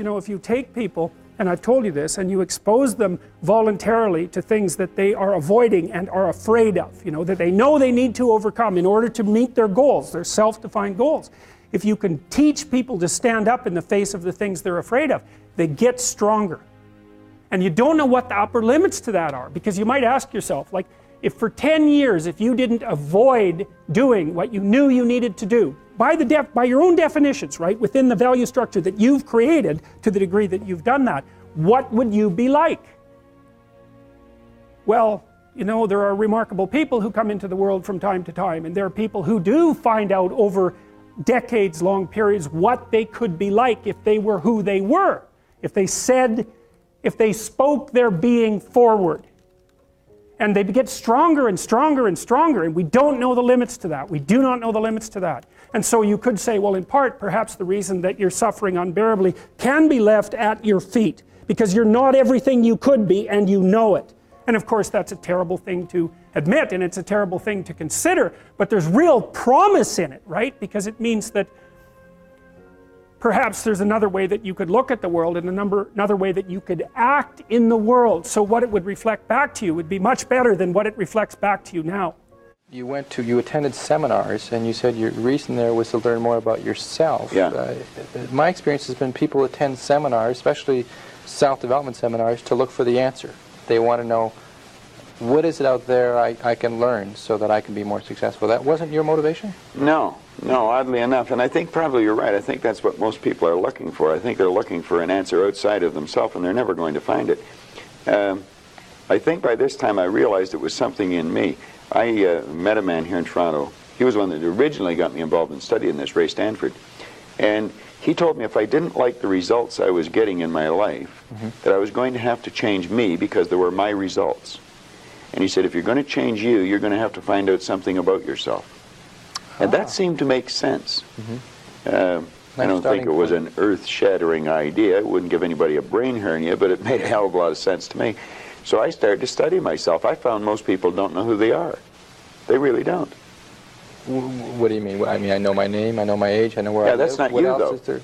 you know, if you take people, and I've told you this, and you expose them voluntarily to things that they are avoiding and are afraid of, you know, that they know they need to overcome in order to meet their goals, their self defined goals. If you can teach people to stand up in the face of the things they're afraid of, they get stronger. And you don't know what the upper limits to that are because you might ask yourself, like, if for 10 years, if you didn't avoid doing what you knew you needed to do, by, the def- by your own definitions, right, within the value structure that you've created to the degree that you've done that, what would you be like? Well, you know, there are remarkable people who come into the world from time to time, and there are people who do find out over decades long periods what they could be like if they were who they were, if they said, if they spoke their being forward and they get stronger and stronger and stronger, and we don't know the limits to that. We do not know the limits to that. And so you could say, well, in part, perhaps the reason that you're suffering unbearably can be left at your feet because you're not everything you could be and you know it. And of course, that's a terrible thing to admit and it's a terrible thing to consider, but there's real promise in it, right? Because it means that perhaps there's another way that you could look at the world and number, another way that you could act in the world. So what it would reflect back to you would be much better than what it reflects back to you now. You went to, you attended seminars, and you said your reason there was to learn more about yourself. Yeah. Uh, my experience has been people attend seminars, especially self-development seminars, to look for the answer. They want to know what is it out there I, I can learn so that I can be more successful. That wasn't your motivation? No, no, oddly enough. And I think probably you're right. I think that's what most people are looking for. I think they're looking for an answer outside of themselves, and they're never going to find it. Um, I think by this time I realized it was something in me. I uh, met a man here in Toronto. He was one that originally got me involved in studying this, Ray Stanford. And he told me if I didn't like the results I was getting in my life, mm-hmm. that I was going to have to change me because they were my results. And he said, if you're going to change you, you're going to have to find out something about yourself. And that ah. seemed to make sense. Mm-hmm. Uh, I don't think it was an earth-shattering idea. It wouldn't give anybody a brain hernia, but it made a hell of a lot of sense to me. So I started to study myself. I found most people don't know who they are. They really don't. What do you mean? I mean, I know my name, I know my age, I know where yeah, I live. Yeah, that's not what you, though.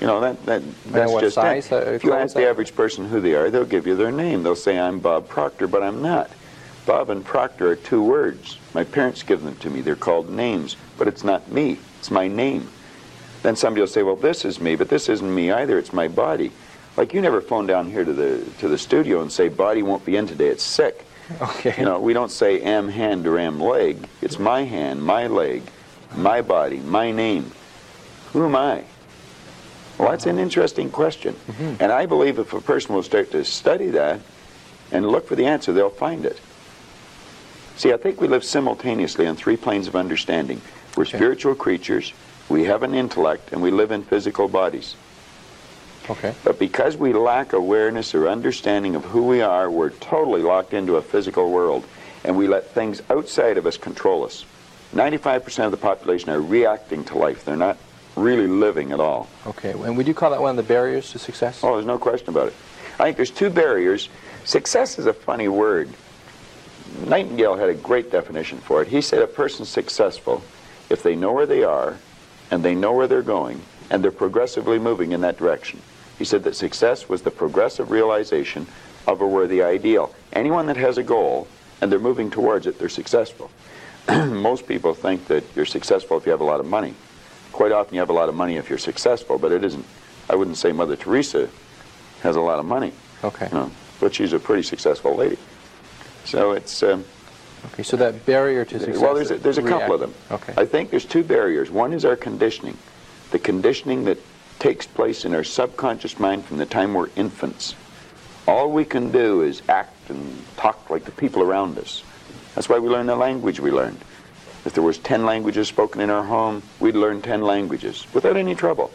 You know, that, that, that's just size, it. If you ask the average person who they are, they'll give you their name. They'll say, I'm Bob Proctor, but I'm not. Bob and Proctor are two words. My parents give them to me. They're called names, but it's not me. It's my name. Then somebody will say, well, this is me, but this isn't me either. It's my body. Like you never phone down here to the to the studio and say, body won't be in today. It's sick. Okay. You know, we don't say am hand or am leg. It's my hand, my leg, my body, my name. Who am I? Well, that's an interesting question. Mm-hmm. And I believe if a person will start to study that and look for the answer, they'll find it. See, I think we live simultaneously on three planes of understanding. We're okay. spiritual creatures, we have an intellect, and we live in physical bodies. Okay. But because we lack awareness or understanding of who we are, we're totally locked into a physical world, and we let things outside of us control us. 95% of the population are reacting to life. They're not really living at all. Okay. And would you call that one of the barriers to success? Oh, there's no question about it. I think there's two barriers. Success is a funny word. Nightingale had a great definition for it. He said a person's successful if they know where they are and they know where they're going and they're progressively moving in that direction. He said that success was the progressive realization of a worthy ideal. Anyone that has a goal and they're moving towards it, they're successful. Most people think that you're successful if you have a lot of money. Quite often you have a lot of money if you're successful, but it isn't. I wouldn't say Mother Teresa has a lot of money. Okay. No, but she's a pretty successful lady. So it's. Um, okay, so that barrier to success. Well, there's a, there's a couple of them. Okay. I think there's two barriers. One is our conditioning, the conditioning that takes place in our subconscious mind from the time we're infants. All we can do is act and talk like the people around us. That's why we learn the language we learned. If there was 10 languages spoken in our home, we'd learn 10 languages without any trouble.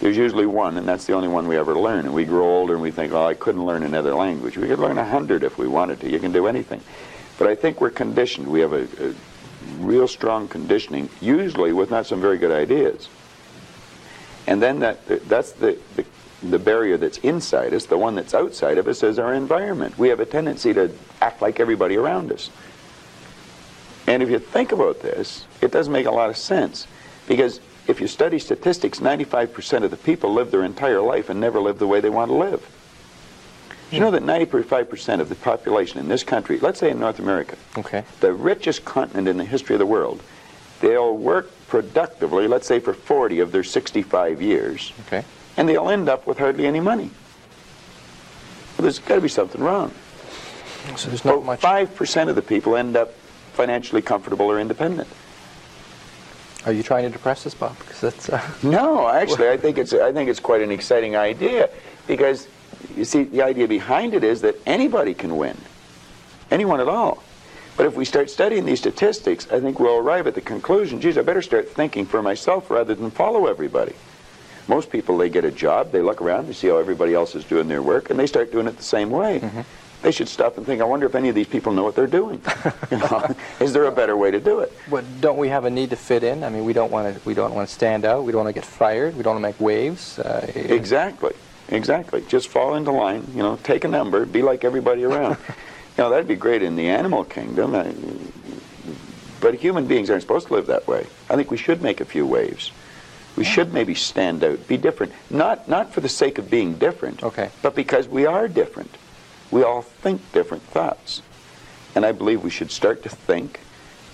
There's usually one, and that's the only one we ever learn. And we grow older and we think, oh, I couldn't learn another language. We could learn a hundred if we wanted to. You can do anything. But I think we're conditioned. We have a, a real strong conditioning, usually with not some very good ideas. And then that that's the, the, the barrier that's inside us. The one that's outside of us is our environment. We have a tendency to act like everybody around us. And if you think about this, it doesn't make a lot of sense. Because if you study statistics, 95% of the people live their entire life and never live the way they want to live. Do you know that 95% of the population in this country, let's say in North America, Okay. the richest continent in the history of the world, they'll work productively, let's say for 40 of their 65 years, Okay. and they'll end up with hardly any money. Well, there's got to be something wrong. So there's not Well, much. 5% of the people end up financially comfortable or independent. Are you trying to depress us, Bob? Because that's. Uh, No, actually, I think it's I think it's quite an exciting idea because you see the idea behind it is that anybody can win, anyone at all. But if we start studying these statistics, I think we'll arrive at the conclusion: geez, I better start thinking for myself rather than follow everybody. Most people, they get a job, they look around, they see how everybody else is doing their work, and they start doing it the same way. They should stop and think, I wonder if any of these people know what they're doing. you know, is there a better way to do it? but don't we have a need to fit in? I mean, we don't want to. We don't want to stand out. We don't want to get fired. We don't want to make waves. Uh, Exactly. Exactly. Just fall into line, you know, take a number, be like everybody around. you know, that'd be great in the animal kingdom. uh, But human beings aren't supposed to live that way. I think we should make a few waves. We should maybe stand out, be different. Not not for the sake of being different, Okay. but because we are different. We all think different thoughts. And I believe we should start to think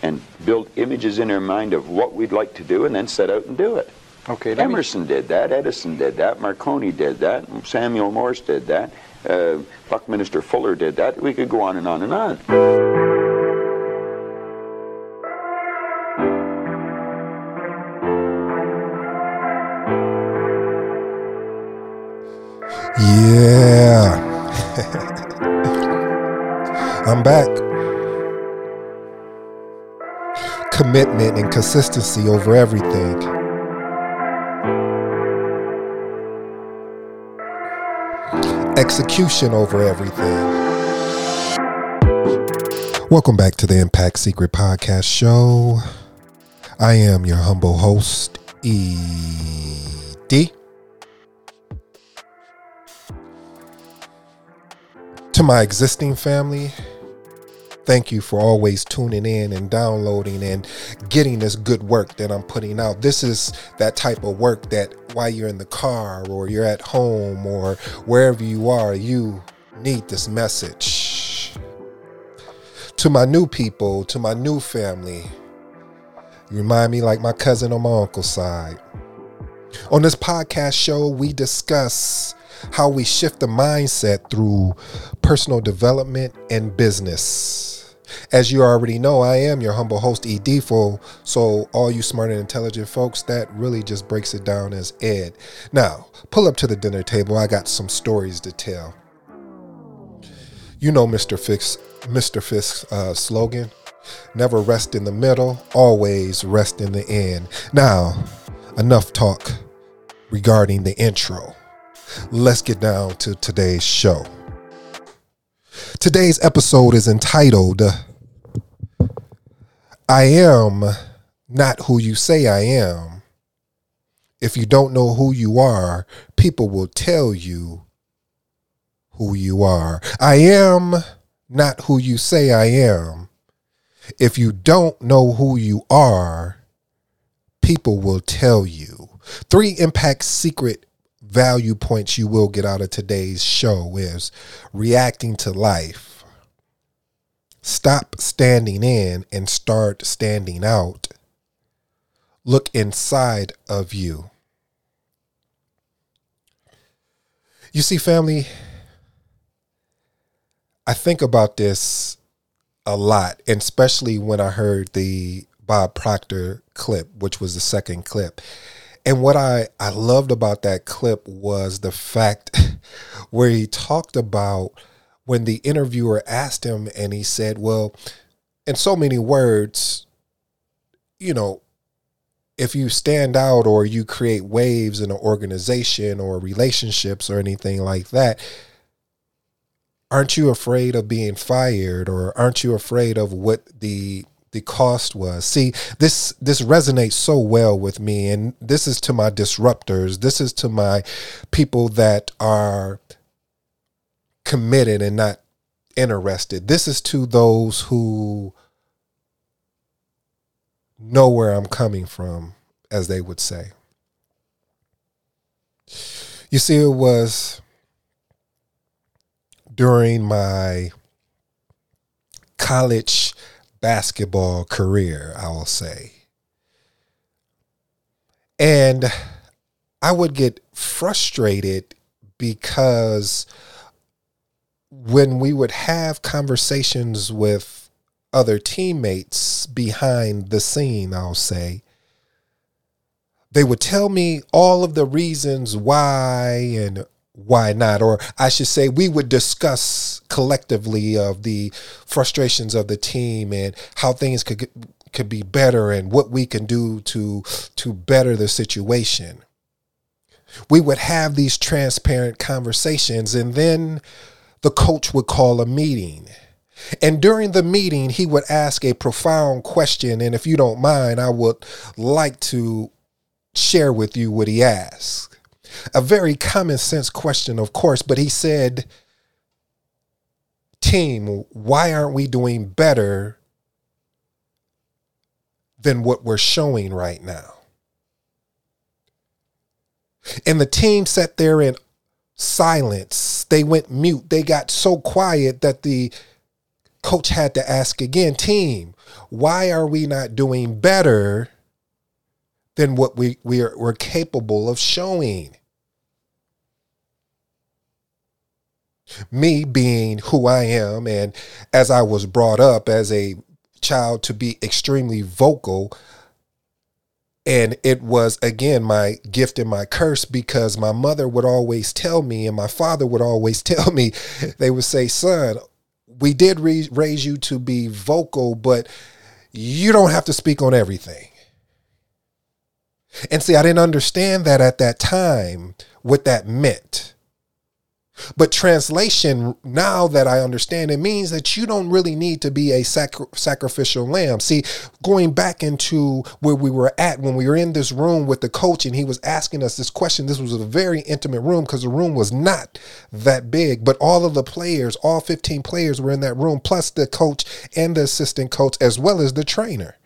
and build images in our mind of what we'd like to do and then set out and do it. Okay. Let me, Emerson did that, Edison did that, Marconi did that, Samuel Morse did that, uh, Buckminster Fuller did that. We could go on and on and on. Yeah. I'm back. Commitment and consistency over everything. Execution over everything. Welcome back to the Impact Secret Podcast Show. I am your humble host, E.D. To my existing family, thank you for always tuning in and downloading and getting this good work that I'm putting out. This is that type of work that while you're in the car or you're at home or wherever you are, you need this message. To my new people, to my new family, you remind me like my cousin on my uncle's side. On this podcast show, we discuss how we shift the mindset through personal development and business. As you already know, I am your humble host, E. Defo. So, all you smart and intelligent folks, that really just breaks it down as Ed. Now, pull up to the dinner table. I got some stories to tell. You know Mr. Fisk, Mr. Fisk's uh, slogan: "Never rest in the middle, always rest in the end." Now, enough talk regarding the intro let's get down to today's show. Today's episode is entitled I Am Not Who You Say I Am. If you don't know who you are, people will tell you who you are. I am not who you say I am. If you don't know who you are, people will tell you. Three impact secret value points you will get out of today's show is reacting to life. Stop standing in and start standing out. Look inside of you. You see, family, I think about this a lot, and especially when I heard the Bob Proctor clip, which was the second clip. And what I, I loved about that clip was the fact where he talked about when the interviewer asked him and he said, Well, in so many words, you know, if you stand out or you create waves in an organization or relationships or anything like that, aren't you afraid of being fired or aren't you afraid of what the the cost was. See, this this resonates so well with me and this is to my disruptors. This is to my people that are committed and not interested. This is to those who know where I'm coming from. as they would say. You see, it was during my college basketball career, I will say. And I would get frustrated because when we would have conversations with other teammates behind the scene, I'll say, they would tell me all of the reasons why and why not. Or i should say we would discuss collectively of the frustrations of the team and how things could could be better and what we can do to to better the situation. We would have these transparent conversations and then the coach would call a meeting. And during the meeting he would ask a profound question. And if you don't mind i would like to share with you what he asked. A very common sense question, of course, but he said, Team, why aren't we doing better than what we're showing right now? And the team sat there in silence. They went mute. They got so quiet that the coach had to ask again, Team, why are we not doing better than what we, we are, we're capable of showing? me being who I am, and as I was brought up as a child to be extremely vocal. And it was, again, my gift and my curse because my mother would always tell me, and my father would always tell me, they would say, son, we did re- raise you to be vocal, but you don't have to speak on everything. And see, I didn't understand that at that time, what that meant. But translation, now that I understand, it means that you don't really need to be a sacri- sacrificial lamb. See, going back into where we were at when we were in this room with the coach and he was asking us this question, this was a very intimate room because the room was not that big, but all of the players, all 15 players were in that room, plus the coach and the assistant coach, as well as the trainer.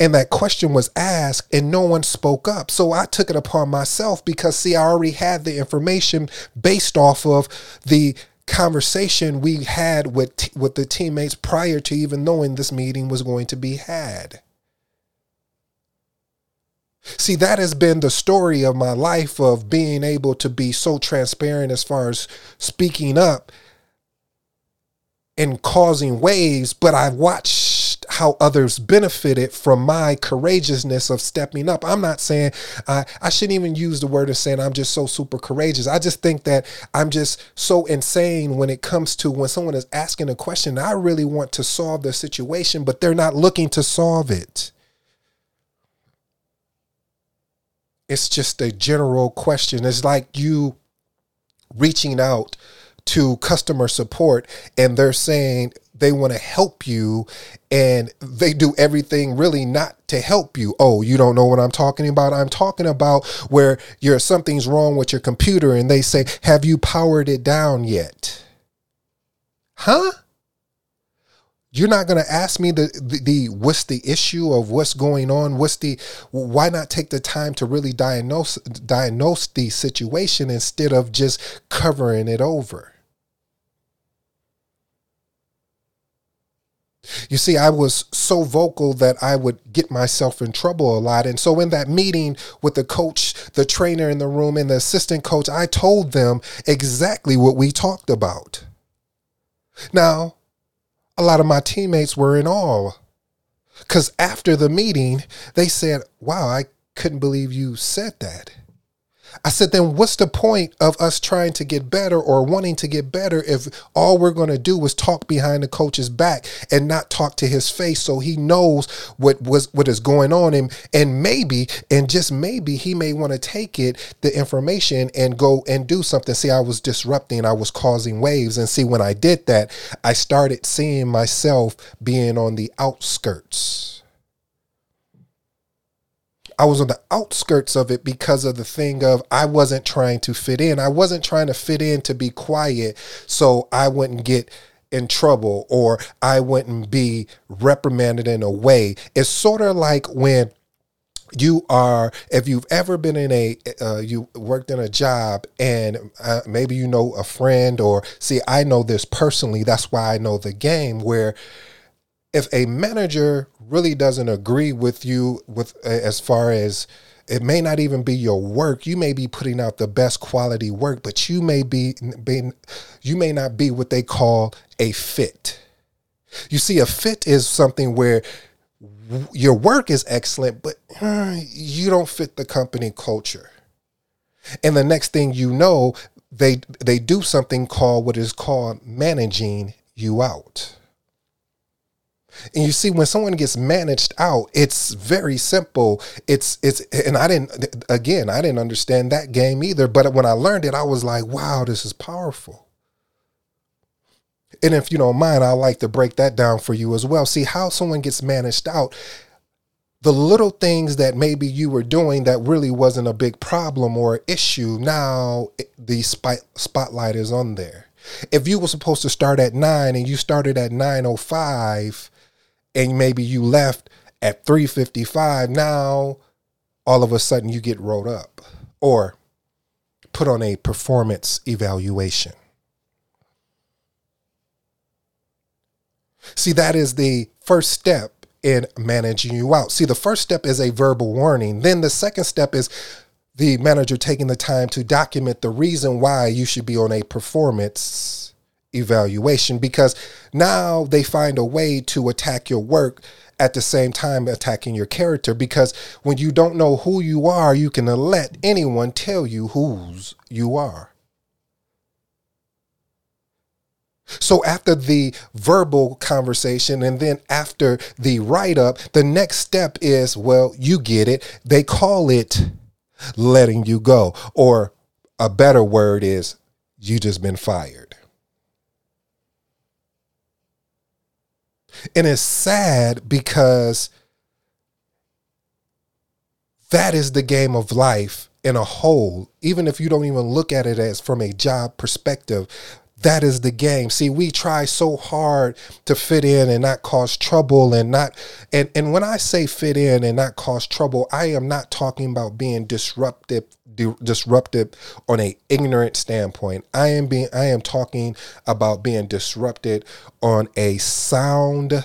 And that question was asked, and no one spoke up. So I took it upon myself because, see, I already had the information based off of the conversation we had with t- with the teammates prior to even knowing this meeting was going to be had. See, that has been the story of my life of being able to be so transparent as far as speaking up and causing waves, but I've watched how others benefited from my courageousness of stepping up. I'm not saying I, I shouldn't even use the word of saying I'm just so super courageous. I just think that I'm just so insane when it comes to when someone is asking a question. I really want to solve the situation, but they're not looking to solve it. It's just a general question. It's like you reaching out to customer support and they're saying they want to help you and they do everything really not to help you. Oh, you don't know what I'm talking about? I'm talking about where you're something's wrong with your computer and they say, "Have you powered it down yet?" Huh? You're not going to ask me the, the, the what's the issue of what's going on? What's the why not take the time to really diagnose diagnose the situation instead of just covering it over? You see, I was so vocal that I would get myself in trouble a lot. And so, in that meeting with the coach, the trainer in the room, and the assistant coach, I told them exactly what we talked about. Now, a lot of my teammates were in awe because after the meeting, they said, Wow, I couldn't believe you said that. I said, then what's the point of us trying to get better or wanting to get better if all we're going to do is talk behind the coach's back and not talk to his face so he knows what was what is going on? And and maybe and just maybe he may want to take it the information and go and do something. See, I was disrupting, I was causing waves. And see when I did that, I started seeing myself being on the outskirts I was on the outskirts of it because of the thing of I wasn't trying to fit in. I wasn't trying to fit in to be quiet so I wouldn't get in trouble or I wouldn't be reprimanded in a way. It's sort of like when you are if you've ever been in a uh, you worked in a job and uh, maybe you know a friend or see i know this personally that's why i know the game where if a manager really doesn't agree with you with as far as it may not even be your work you may be putting out the best quality work but you may be, be you may not be what they call a fit. You see a fit is something where your work is excellent but uh, you don't fit the company culture. And the next thing you know they they do something called what is called managing you out and you see, when someone gets managed out, it's very simple. It's it's and I didn't again, I didn't understand that game either. But when I learned it, I was like, wow, this is powerful. And if you don't mind, I'd like to break that down for you as well. See how someone gets managed out. The little things that maybe you were doing that really wasn't a big problem or issue, now the spotlight is on there. If you were supposed to start at nine and you started at nine oh five, and maybe you left at 355 now all of a sudden you get rolled up or put on a performance evaluation. See that is the first step in managing you out. See the first step is a verbal warning. Then the second step is the manager taking the time to document the reason why you should be on a performance evaluation because now they find a way to attack your work at the same time attacking your character because when you don't know who you are you can let anyone tell you whose you are. So after the verbal conversation and then after the write up the next step is well you get it. They call it letting you go. Or a better word is you just been fired And it's sad because that is the game of life in a whole, even if you don't even look at it as from a job perspective. That is the game. See, we try so hard to fit in and not cause trouble and not and and when I say fit in and not cause trouble, I am not talking about being disruptive disruptive on a ignorant standpoint. I am being I am talking about being disrupted on a sound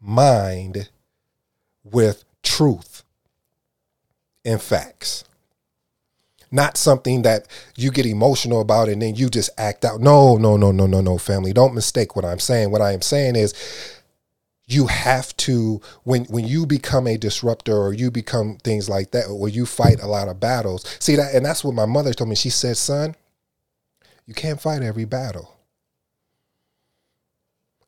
mind with truth and facts. Not something that you get emotional about and then you just act out. No, no, no, no, no, no, family. Don't mistake what I'm saying. What I am saying is you have to when when you become a disruptor or you become things like that or you fight a lot of battles see that and that's what my mother told me she said son you can't fight every battle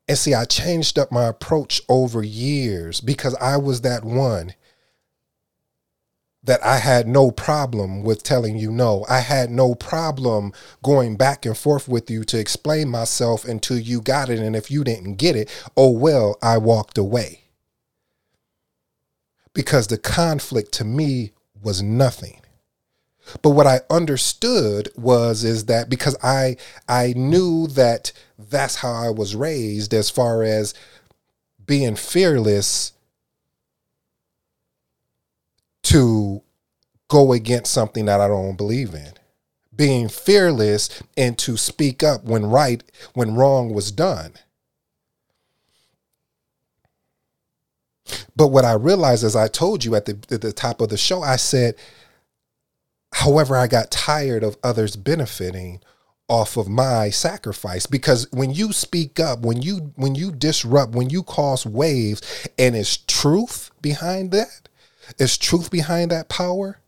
and see i changed up my approach over years because i was that one that I had no problem with telling you no. I had no problem going back and forth with you to explain myself until you got it. And if you didn't get it, oh well, I walked away. Because the conflict to me was nothing. But what I understood was is that because I I knew that that's how I was raised as far as being fearless to go against something that I don't believe in. Being fearless and to speak up when right, when wrong was done. But what I realized, as I told you at the, at the top of the show, I said, however, I got tired of others benefiting off of my sacrifice because when you speak up when you when you disrupt when you cause waves and it's truth behind that is truth behind that power,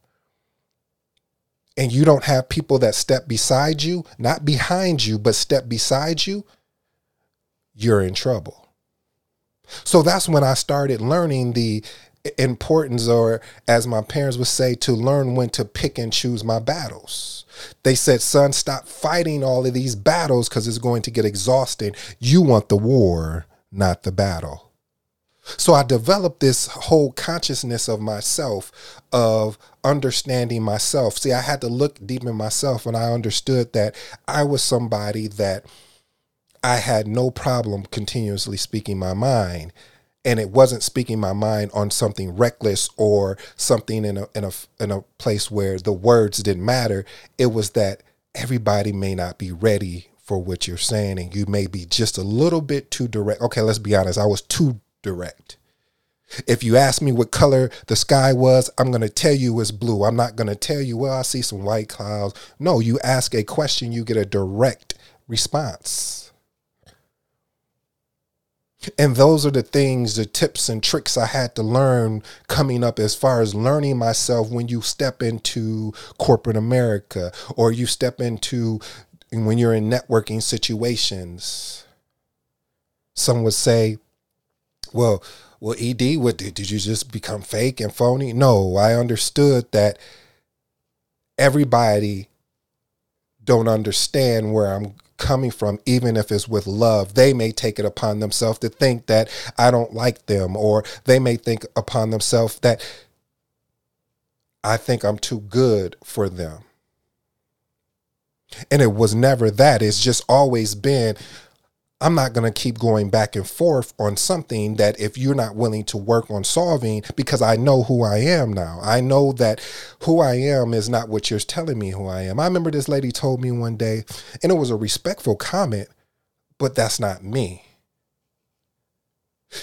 and you don't have people that step beside you, not behind you, but step beside you, you're in trouble. So that's when I started learning the importance, or as my parents would say, to learn when to pick and choose my battles. They said, son, stop fighting all of these battles because it's going to get exhausting. You want the war, not the battle. So I developed this whole consciousness of myself, of understanding myself. See, I had to look deep in myself and I understood that I was somebody that I had no problem continuously speaking my mind. And it wasn't speaking my mind on something reckless or something in a in a in a place where the words didn't matter. It was that everybody may not be ready for what you're saying and you may be just a little bit too direct. Okay, let's be honest. I was too direct. If you ask me what color the sky was, I'm going to tell you it's blue. I'm not going to tell you, well, I see some white clouds. No, you ask a question, you get a direct response. And those are the things, the tips and tricks I had to learn coming up as far as learning myself when you step into corporate America or you step into when you're in networking situations. Some would say, well, well, ED, what did, did you just become fake and phony? No, I understood that everybody don't understand where I'm coming from, even if it's with love. They may take it upon themselves to think that I don't like them, or they may think upon themselves that I think I'm too good for them. And it was never that. It's just always been I'm not going to keep going back and forth on something that if you're not willing to work on solving, because I know who I am now. I know that who I am is not what you're telling me who I am. I remember this lady told me one day, and it was a respectful comment, but that's not me.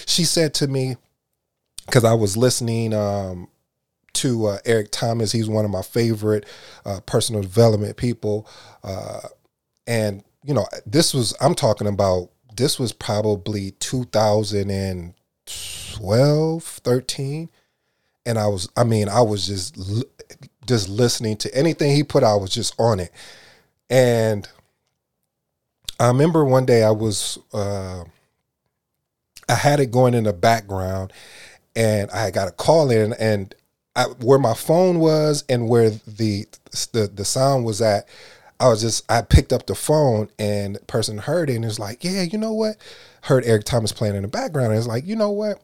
She said to me, because I was listening um, to uh, Eric Thomas, he's one of my favorite uh, personal development people. Uh, and you know, this was I'm talking about this was probably 2012, 13 and I was I mean, I was just just listening to anything he put out I was just on it. And I remember one day I was uh I had it going in the background and I got a call in and I, where my phone was and where the the the sound was at I was just I picked up the phone and the person heard it and was like, yeah, you know what? Heard Eric Thomas playing in the background and it's like, you know what?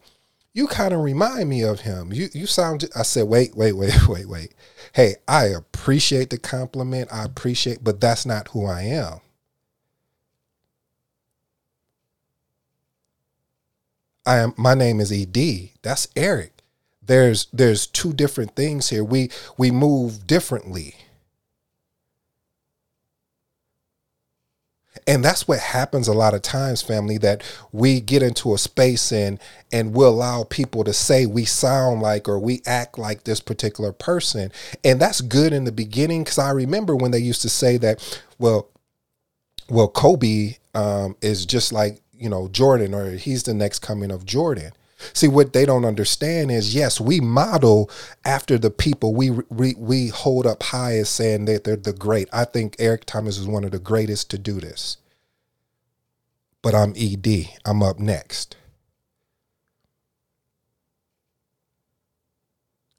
You kind of remind me of him. You you sound. I said, wait, wait, wait, wait, wait. Hey, I appreciate the compliment. I appreciate, but that's not who I am. I am. My name is Ed. That's Eric. There's there's two different things here. We we move differently and that's what happens a lot of times family that we get into a space and and we'll allow people to say we sound like or we act like this particular person. And that's good in the beginning because i remember when they used to say that well well kobe um, is just like you know jordan or he's the next coming of jordan See what they don't understand is yes, we model after the people we we, we hold up high as saying that they're the great. I think Eric Thomas is one of the greatest to do this. But I'm ED. I'm up next.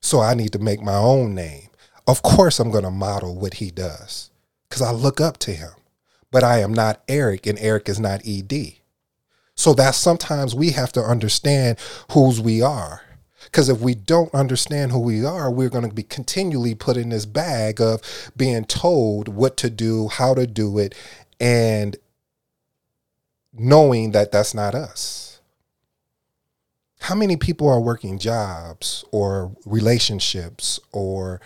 So I need to make my own name. Of course I'm going to model what he does cuz I look up to him. But I am not Eric and Eric is not ED. So that sometimes we have to understand whose we are. Because if we don't understand who we are, we're going to be continually put in this bag of being told what to do, how to do it, and knowing that that's not us. How many people are working jobs or relationships or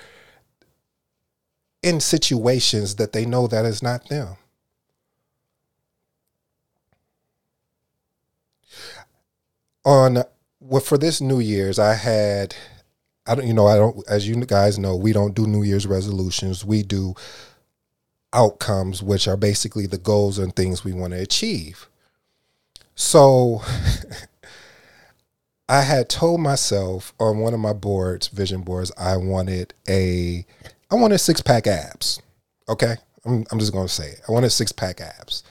in situations that they know that is not them? On well for this New Year's, I had I don't you know I don't as you guys know we don't do New Year's resolutions. We do outcomes, which are basically the goals and things we want to achieve. So I had told myself on one of my boards, vision boards, I wanted a I wanted six pack abs. Okay. I'm, I'm just to say it. I wanted six pack abs.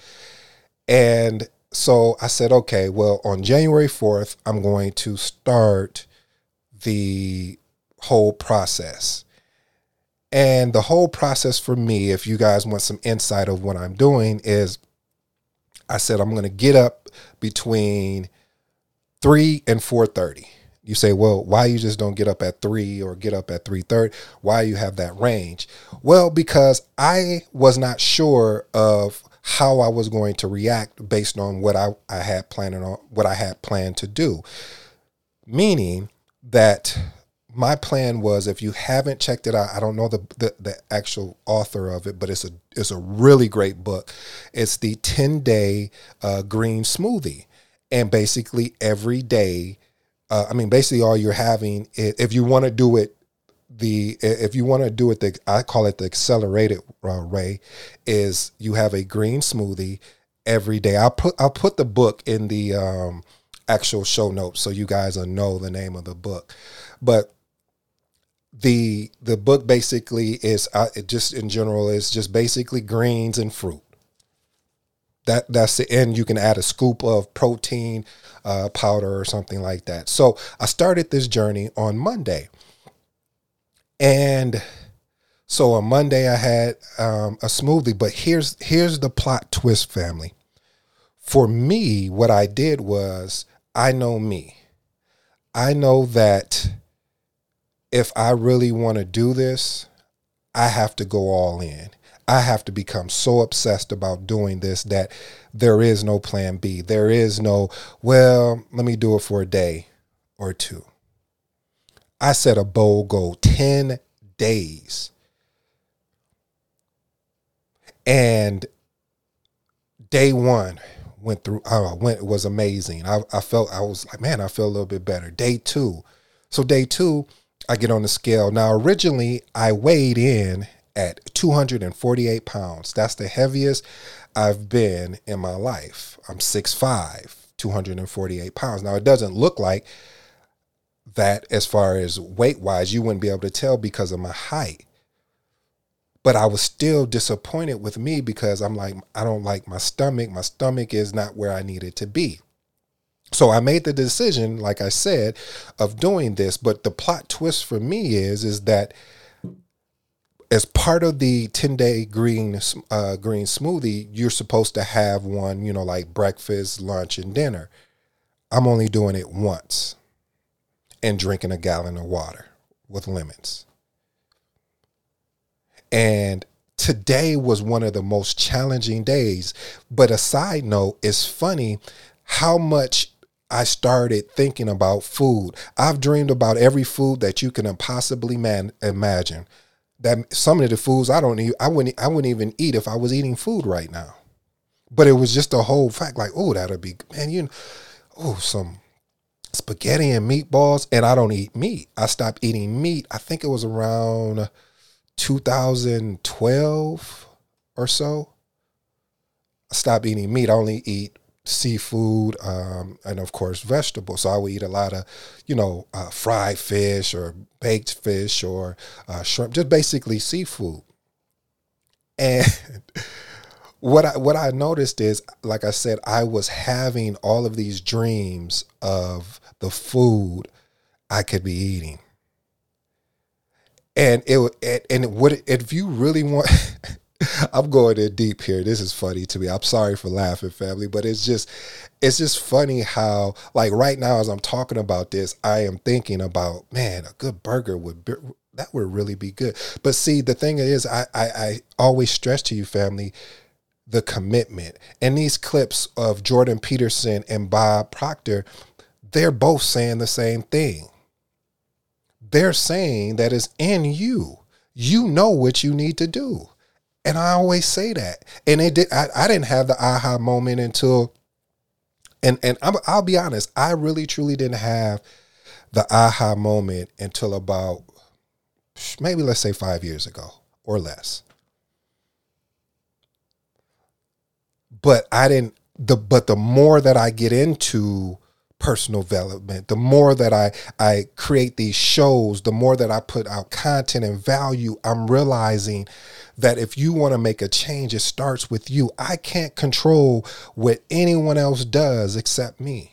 And so I said, okay, well, on January 4th, I'm going to start the whole process. And the whole process for me, if you guys want some insight of what I'm doing, is I said I'm going to get up between 3 and 4:30. You say, "Well, why you just don't get up at 3 or get up at 3:30? Why you have that range?" Well, because I was not sure of how I was going to react based on what I, I had planned on what I had planned to do. Meaning that my plan was if you haven't checked it out, I don't know the, the, the actual author of it, but it's a it's a really great book. It's the 10 day uh, green smoothie. And basically every day, uh, I mean, basically all you're having, if you want to do it the if you want to do it the I call it the accelerated uh, ray is you have a green smoothie every day. I'll put I'll put the book in the um, actual show notes so you guys will know the name of the book. But the the book basically is uh, just in general is just basically greens and fruit. That that's the end. You can add a scoop of protein uh, powder or something like that. So I started this journey on Monday and so on Monday I had um, a smoothie, but here's here's the plot twist, family. For me, what I did was I know me. I know that if I really want to do this, I have to go all in. I have to become so obsessed about doing this that there is no plan B. There is no, well, let me do it for a day or two. I set a bold goal 10 days. And day one went through, uh, went, it was amazing. I, I felt, I was like, man, I feel a little bit better. Day two. So day two, I get on the scale. Now, originally, I weighed in at 248 pounds. That's the heaviest I've been in my life. I'm 6'5, 248 pounds. Now, it doesn't look like that as far as weight wise, you wouldn't be able to tell because of my height. But I was still disappointed with me because I'm like, I don't like my stomach. My stomach is not where I need it to be. So I made the decision, like I said, of doing this. But the plot twist for me is, is that as part of the 10 day green uh, green smoothie, you're supposed to have one, you know, like breakfast, lunch, and dinner. I'm only doing it once and drinking a gallon of water with lemons. And today was one of the most challenging days. But a side note, it's funny how much I started thinking about food. I've dreamed about every food that you can possibly man, imagine. That some of the foods I don't eat, I wouldn't, I wouldn't even eat if I was eating food right now. But it was just a whole fact, like, oh, that'll be man, you know, oh, some spaghetti and meatballs, and I don't eat meat. I stopped eating meat. I think it was around 2012 or so. I stopped eating meat. I only eat seafood um, and of course vegetables. So I would eat a lot of, you know, uh, fried fish or baked fish or uh, shrimp, just basically seafood. And what I what I noticed is, like I said, I was having all of these dreams of the food I could be eating, and it and what if you really want. I'm going in deep here. This is funny to me. I'm sorry for laughing, family, but it's just it's just funny how like right now as I'm talking about this, I am thinking about man, a good burger would be, that would really be good. But see, the thing is, I I, I always stress to you, family, the commitment. And these clips of Jordan Peterson and Bob Proctor, they're both saying the same thing. They're saying that it's in you. You know what you need to do. And I always say that. And it did I, I didn't have the aha moment until and and i I'll be honest, I really truly didn't have the aha moment until about maybe let's say 5 years ago or less. But I didn't the but the more that I get into personal development, the more that I I create these shows, the more that I put out content and value, I'm realizing that if you want to make a change, it starts with you. I can't control what anyone else does except me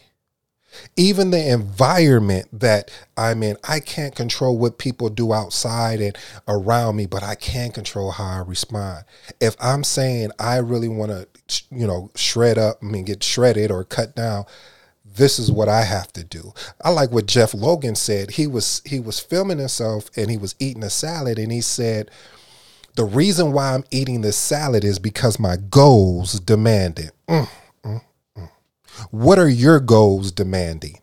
even the environment that I'm in, I can't control what people do outside and around me, but I can control how I respond. If I'm saying I really want to, you know, shred up, I mean, get shredded or cut down, this is what I have to do. I like what Jeff Logan said. He was he was filming himself and he was eating a salad and he said, The reason why I'm eating this salad is because my goals demand it. Mm. What are your goals demanding?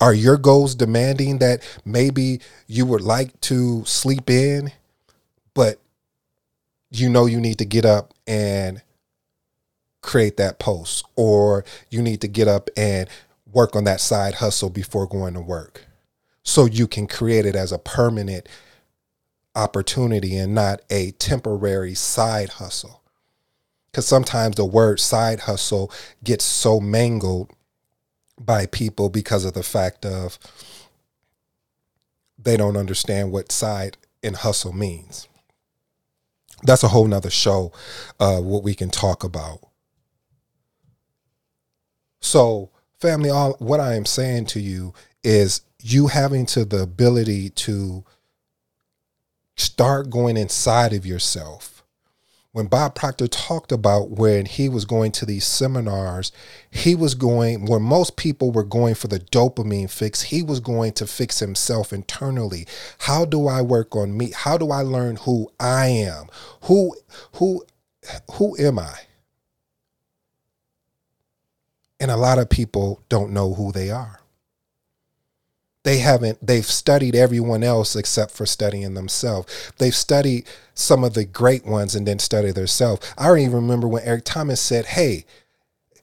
Are your goals demanding that maybe you would like to sleep in, but you know you need to get up and create that post, or you need to get up and work on that side hustle before going to work so you can create it as a permanent opportunity and not a temporary side hustle. Because sometimes the word side hustle gets so mangled by people because of the fact of they don't understand what side and hustle means. That's a whole nother show, uh, what we can talk about. So, family, all what I am saying to you is you having to the ability to start going inside of yourself when Bob Proctor talked about when he was going to these seminars, he was going where most people were going for the dopamine fix, he was going to fix himself internally. How do I work on me? How do I learn who I am? Who who who am I? And a lot of people don't know who they are they haven't they've studied everyone else except for studying themselves. They've studied some of the great ones and then studied themselves. I don't even remember when eric thomas said hey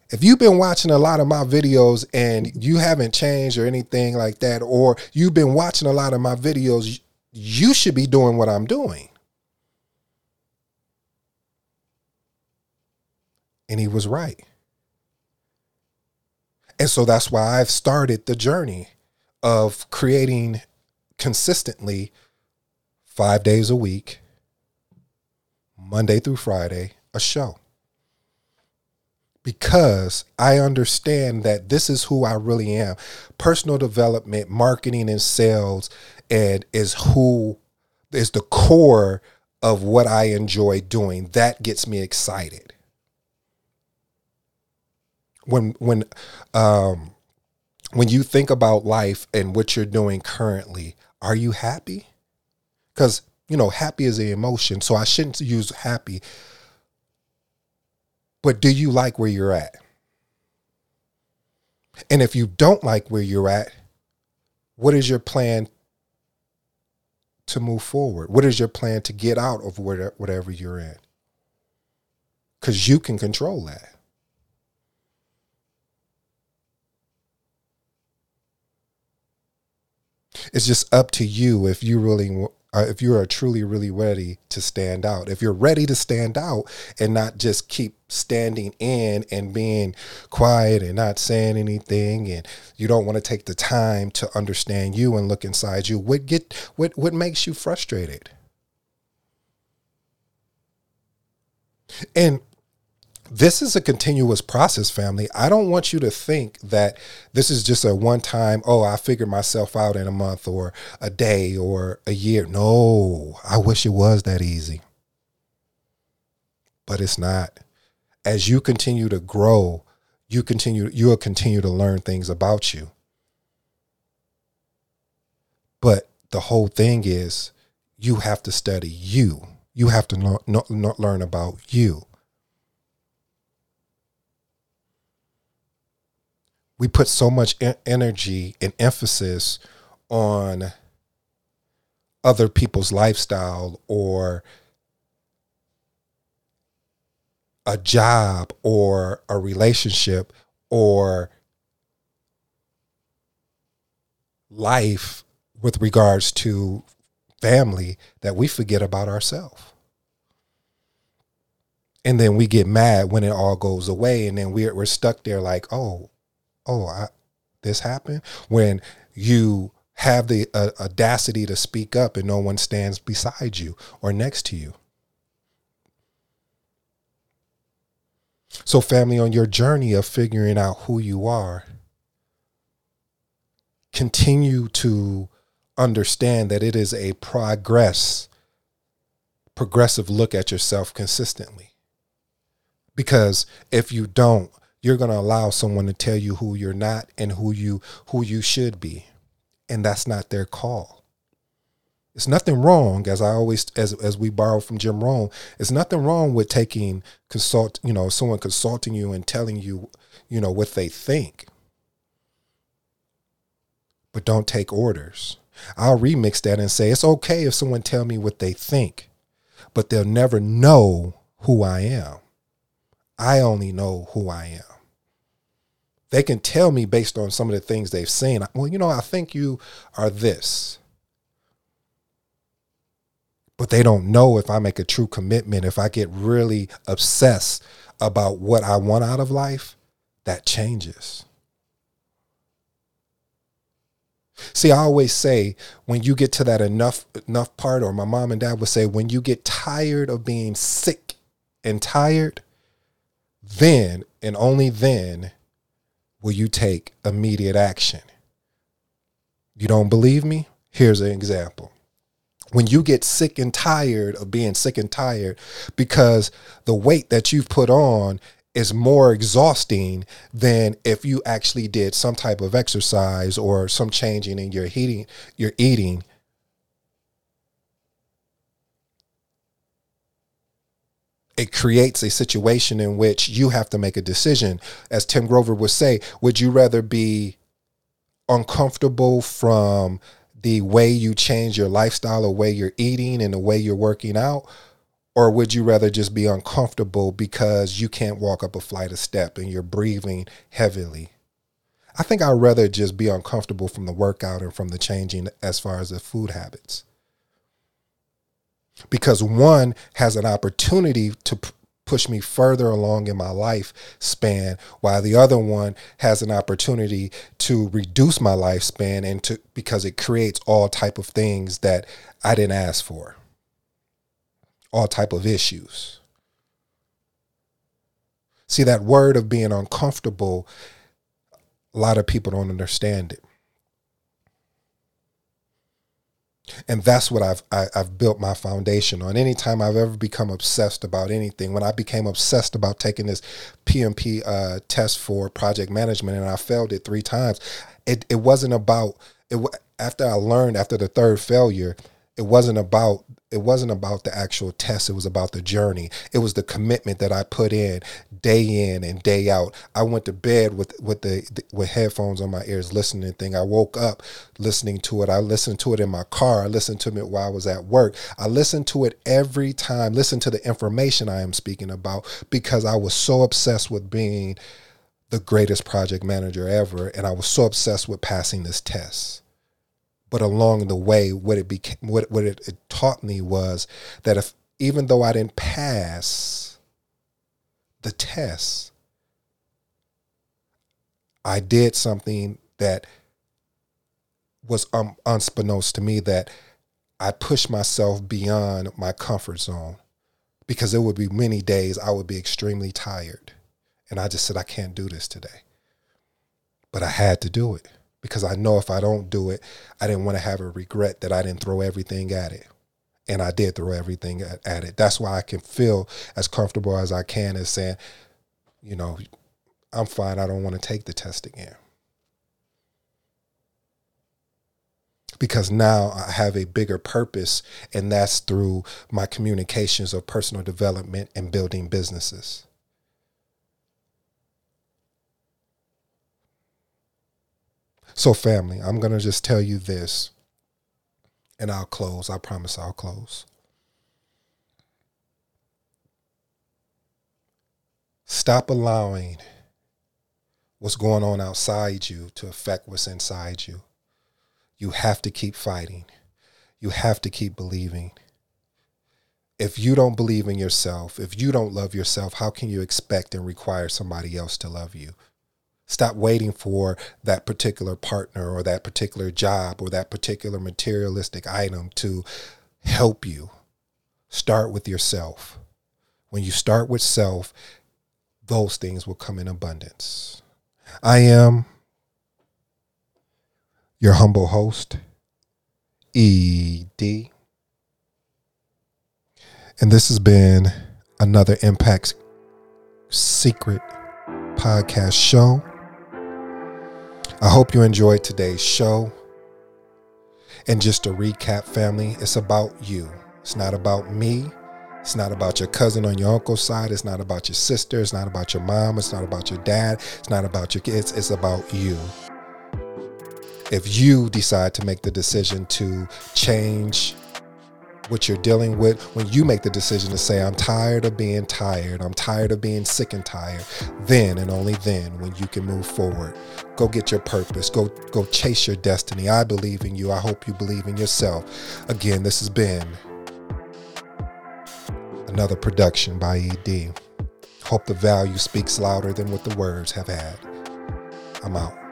if you've been watching a lot of my videos and you haven't changed or anything like that or you've been watching a lot of my videos you should be doing what i'm doing. And he was right. And so that's why i've started the journey of creating consistently five days a week, Monday through Friday, a show. Because I understand that this is who I really am. Personal development, marketing, and sales, and is who is the core of what I enjoy doing. That gets me excited. When when um when you think about life and what you're doing currently, are you happy? Because, you know, happy is an emotion. So I shouldn't use happy. But do you like where you're at? And if you don't like where you're at, what is your plan to move forward? What is your plan to get out of whatever you're in? Because you can control that. It's just up to you if you really uh, if you are truly really ready to stand out. If you're ready to stand out and not just keep standing in and being quiet and not saying anything and you don't want to take the time to understand you and look inside you what get what what makes you frustrated? And this is a continuous process, family. I don't want you to think that this is just a one time, oh, I figured myself out in a month or a day or a year. No, I wish it was that easy. But it's not. As you continue to grow, you continue you'll continue to learn things about you. But the whole thing is you have to study you. You have to learn, learn about you we put so much energy and emphasis on other people's lifestyle or a job or a relationship or life with regards to family that we forget about ourselves. And then we get mad when it all goes away and then we're, we're stuck there like, oh, oh, I, this happened when you have the uh, audacity to speak up and no one stands beside you or next to you. So, family, on your journey of figuring out who you are, continue to understand that it is a progress, progressive look at yourself consistently. Because if you don't, you're going to allow someone to tell you who you're not and who you who you should be and that's not their call It's nothing wrong, as I always as as we borrow from Jim Rohn, it's nothing wrong with taking consult, you know, someone consulting you and telling you, you know, what they think. But don't take orders. I'll remix that and say it's okay if someone tell me what they think, but they'll never know who I am. I only know who I am. They can tell me based on some of the things they've seen. Well, you know, I think you are this but they don't know if I make a true commitment, if I get really obsessed about what I want out of life, that changes. See, I always say when you get to that enough enough part, or my mom and dad would say, when you get tired of being sick and tired, then and only then will you take immediate action. You don't believe me? Here's an example when you get sick and tired of being sick and tired because the weight that you've put on is more exhausting than if you actually did some type of exercise or some changing in your eating your eating it creates a situation in which you have to make a decision as Tim Grover would say would you rather be uncomfortable from the way you change your lifestyle, the way you're eating, and the way you're working out? Or would you rather just be uncomfortable because you can't walk up a flight of step and you're breathing heavily? I think I'd rather just be uncomfortable from the workout and from the changing as far as the food habits. Because one has an opportunity to push me further along in my life span while the other one has an opportunity to reduce my lifespan and to because it creates all type of things that I didn't ask for. All type of issues. See that word of being uncomfortable a lot of people don't understand it and that's what I've I, have i have built my foundation on. Anytime I've ever become obsessed about anything, when I became obsessed about taking this PMP uh, test for project management, and I failed it three times, it it wasn't about it. After I learned after the third failure, it wasn't about it wasn't about the actual test it was about the journey. It was the commitment that i put in day in and day out. I went to bed with with the, the with headphones on my ears listening thing. I woke up listening to it. I listened to it in my car. I listened to it while i was at work. I listened to it every time listen to the information i am speaking about because i was so obsessed with being the greatest project manager ever and i was so obsessed with passing this test but along the way, what it became, what what it, it taught me was that if even though I didn't pass the test, I did something that was um, to me that I pushed myself beyond my comfort zone because there would be many days I would be extremely tired. And I just said, I can't do this today. But I had to do it because I know if I don't do it, I didn't want to have a regret that I didn't throw everything at it. And I did throw everything at, at it. That's why I can feel as comfortable as I can as saying, you know, I'm fine. I don't want to take the test again. because now I have a bigger purpose, and that's through my communications of personal development and building businesses. So, family, I'm going to just tell you this, and I'll close. I promise I'll close. Stop allowing what's going on outside you to affect what's inside you. You have to keep fighting. You have to keep believing. If you don't believe in yourself, if you don't love yourself, how can you expect and require somebody else to love you? Stop waiting for that particular partner or that particular job or that particular materialistic item to help you. Start with yourself. When you start with self, those things will come in abundance. I am your humble host, ED. And this has been another Impact Secret podcast show. I hope you enjoyed today's show. And just to recap, family, it's about you. It's not about me. It's not about your cousin on your uncle's side. It's not about your sister. It's not about your mom. It's not about your dad. It's not about your kids. It's about you. If you decide to make the decision to change what you're dealing with, when you make the decision to say, I'm tired of being tired, I'm tired of being sick and tired, then and only then when you can move forward. Go get your purpose. Go go chase your destiny. I believe in you. I hope you believe in yourself. Again, this has been another production by ED. Hope the value speaks louder than what the words have had. I'm out.